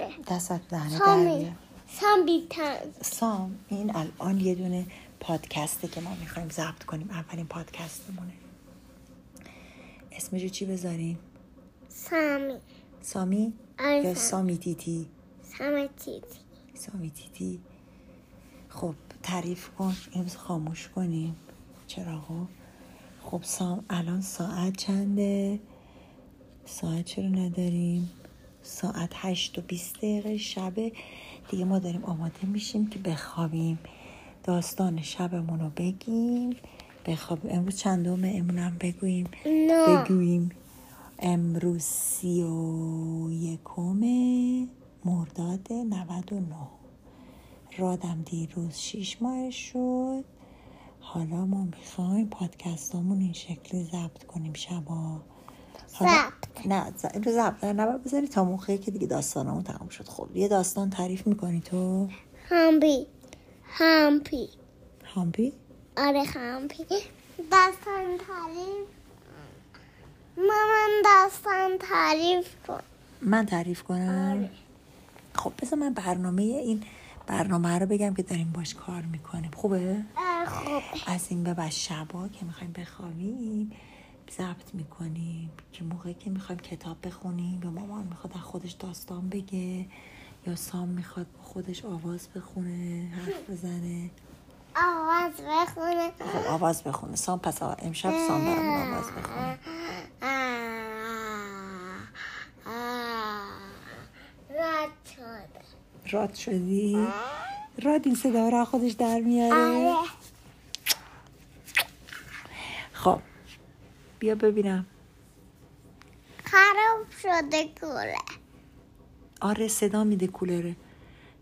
آره دستت دهنه در سامی. بیار. سام بیتن سام این الان یه دونه پادکسته که ما می‌خوایم ضبط کنیم اولین پادکستمونه. اسمشو چی بذاریم؟ سامی. سامی؟ آره، یا سامی. سامی تیتی سام تیتی سامی تیتی خب تعریف کن. امروز خاموش کنیم. چراغو خب سام الان ساعت چنده؟ ساعت چرا نداریم؟ ساعت هشت و بیست دقیقه شبه. دیگه ما داریم آماده میشیم که بخوابیم. داستان شبمون رو بگیم. بخوابیم. امروز چندمه امونم بگوییم؟ نه. بگوییم امروز سی و یکم مرداد 99 رادم دیروز شیش ماه شد. حالا ما می‌خوایم پادکستامون این شکلی ضبط کنیم شبا. ضبط. نه اینو ضبط نه نباید بذاری تا موقعی که دیگه داستانمون تموم شد. خب یه داستان تعریف می‌کنی تو؟ همبی همپی هامبی آره همپی داستان تعریف مامان داستان تعریف کن. من تعریف کنم؟ آره. خب بذار من برنامه این برنامه رو بگم که داریم باش کار می‌کنیم. خوبه؟ خوب از این به بعد شبا که می‌خوایم بخوابیم. ضبط می‌کنیم که موقعی که می‌خوایم کتاب بخونیم یا مامان می‌خواد از خودش داستان بگه یا سام می‌خواد با خودش آواز بخونه حرف بزنه. آواز بخونه. خب آواز بخونه. سام پس امشب سام برامون آواز بخونه. راد شدی؟ راد این صدا رو از خودش در میاره آره خب بیا ببینم. خراب شده کوله. آره صدا میده کولره.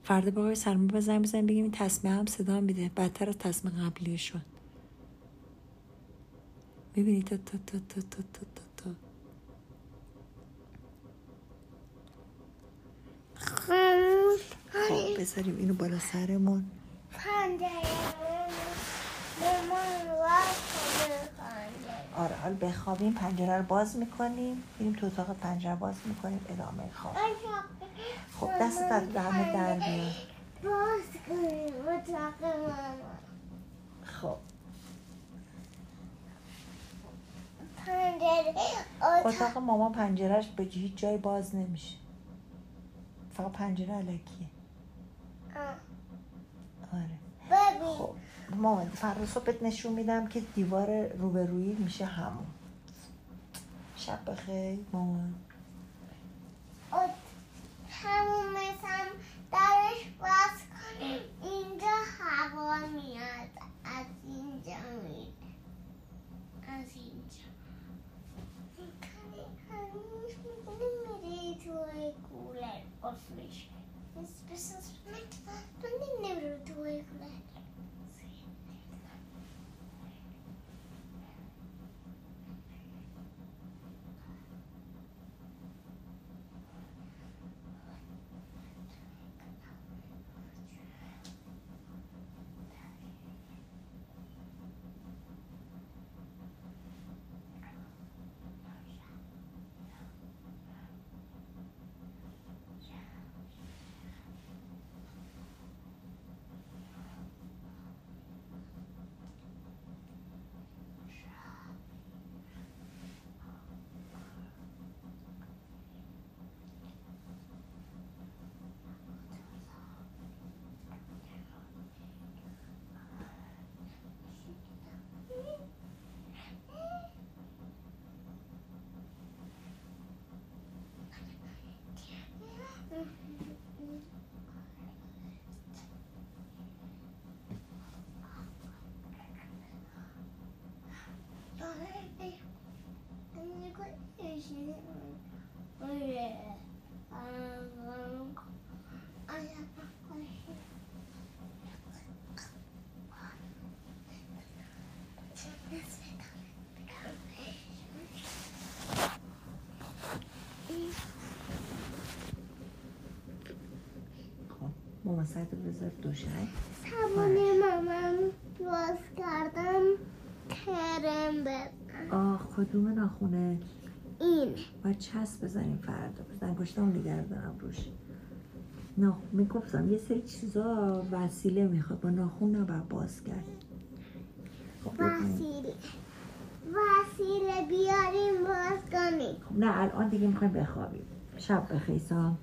فردا با آقای سلمه بزنیم بزنیم بگیم این تصمیم هم صدا میده. بدتر از تصمیم قبلی شد. ببینی تا تا تا تا تا تا تا تا. خب بذاریم اینو بالا سرمون. پنجره مامان باز کنه حالا بخوابیم پنجره رو باز می‌کنیم میریم تو اتاق پنجره باز می‌کنیم ادامه خواب. خب دست از دهنه در بیار باز کنیم اتاق خب. پنجره اتاق مامان پنجرهش به هیچ جای باز نمیشه. فقط پنجره علکیه آره. خب. مامان فردا بهت نشون میدم که دیوار روبرویی میشه همون. شب بخیر مامان. همون مثل درش باز کنیم. اینجا هوا میاد. از اینجا میاد. از اینجا. میری توی کولر قفلش من نمیره Mama stai tu vizor dușai? Să mă ne mama, tu ascardăm, care în bet. آه کدوم ناخونه این. باید چسب بزنیم فردا. بزن پشتم نگه دارم روش. نه می‌گفتم یه سری چیزا وسیله می‌خواد. با ناخون نباید باز کرد. خب. وسیله. وسیله بیاریم باز کنیم. خب نه الان دیگه می‌خوایم بخوابیم. شب بخیر سام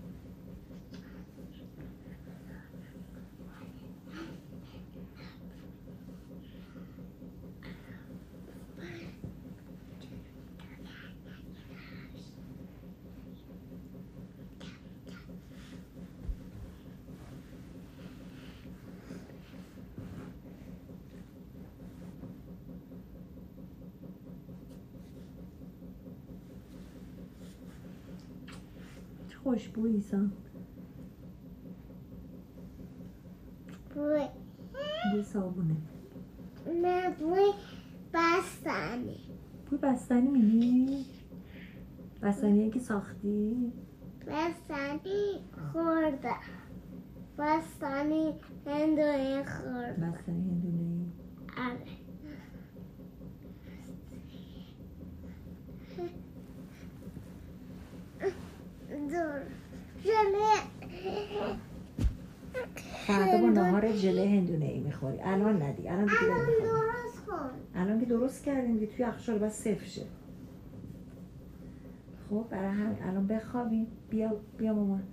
خوشبویی سام. بوی. بوی صابونه. نه بوی بستنی. بوی بستنی میگی؟ بستنی که ساختی؟ بستنی خورده. بستنی هندونه خورده. بستنی هندونه آره دور جله فردا با هندونه. نهار ژله هندونه ای می‌خوری. الان ندی. الان دیگه. درست کن. الان که درست کردیم دیگه توی یخچال باید صفر شه. خب برای همین الان بخوابیم. بیا بیا مامان.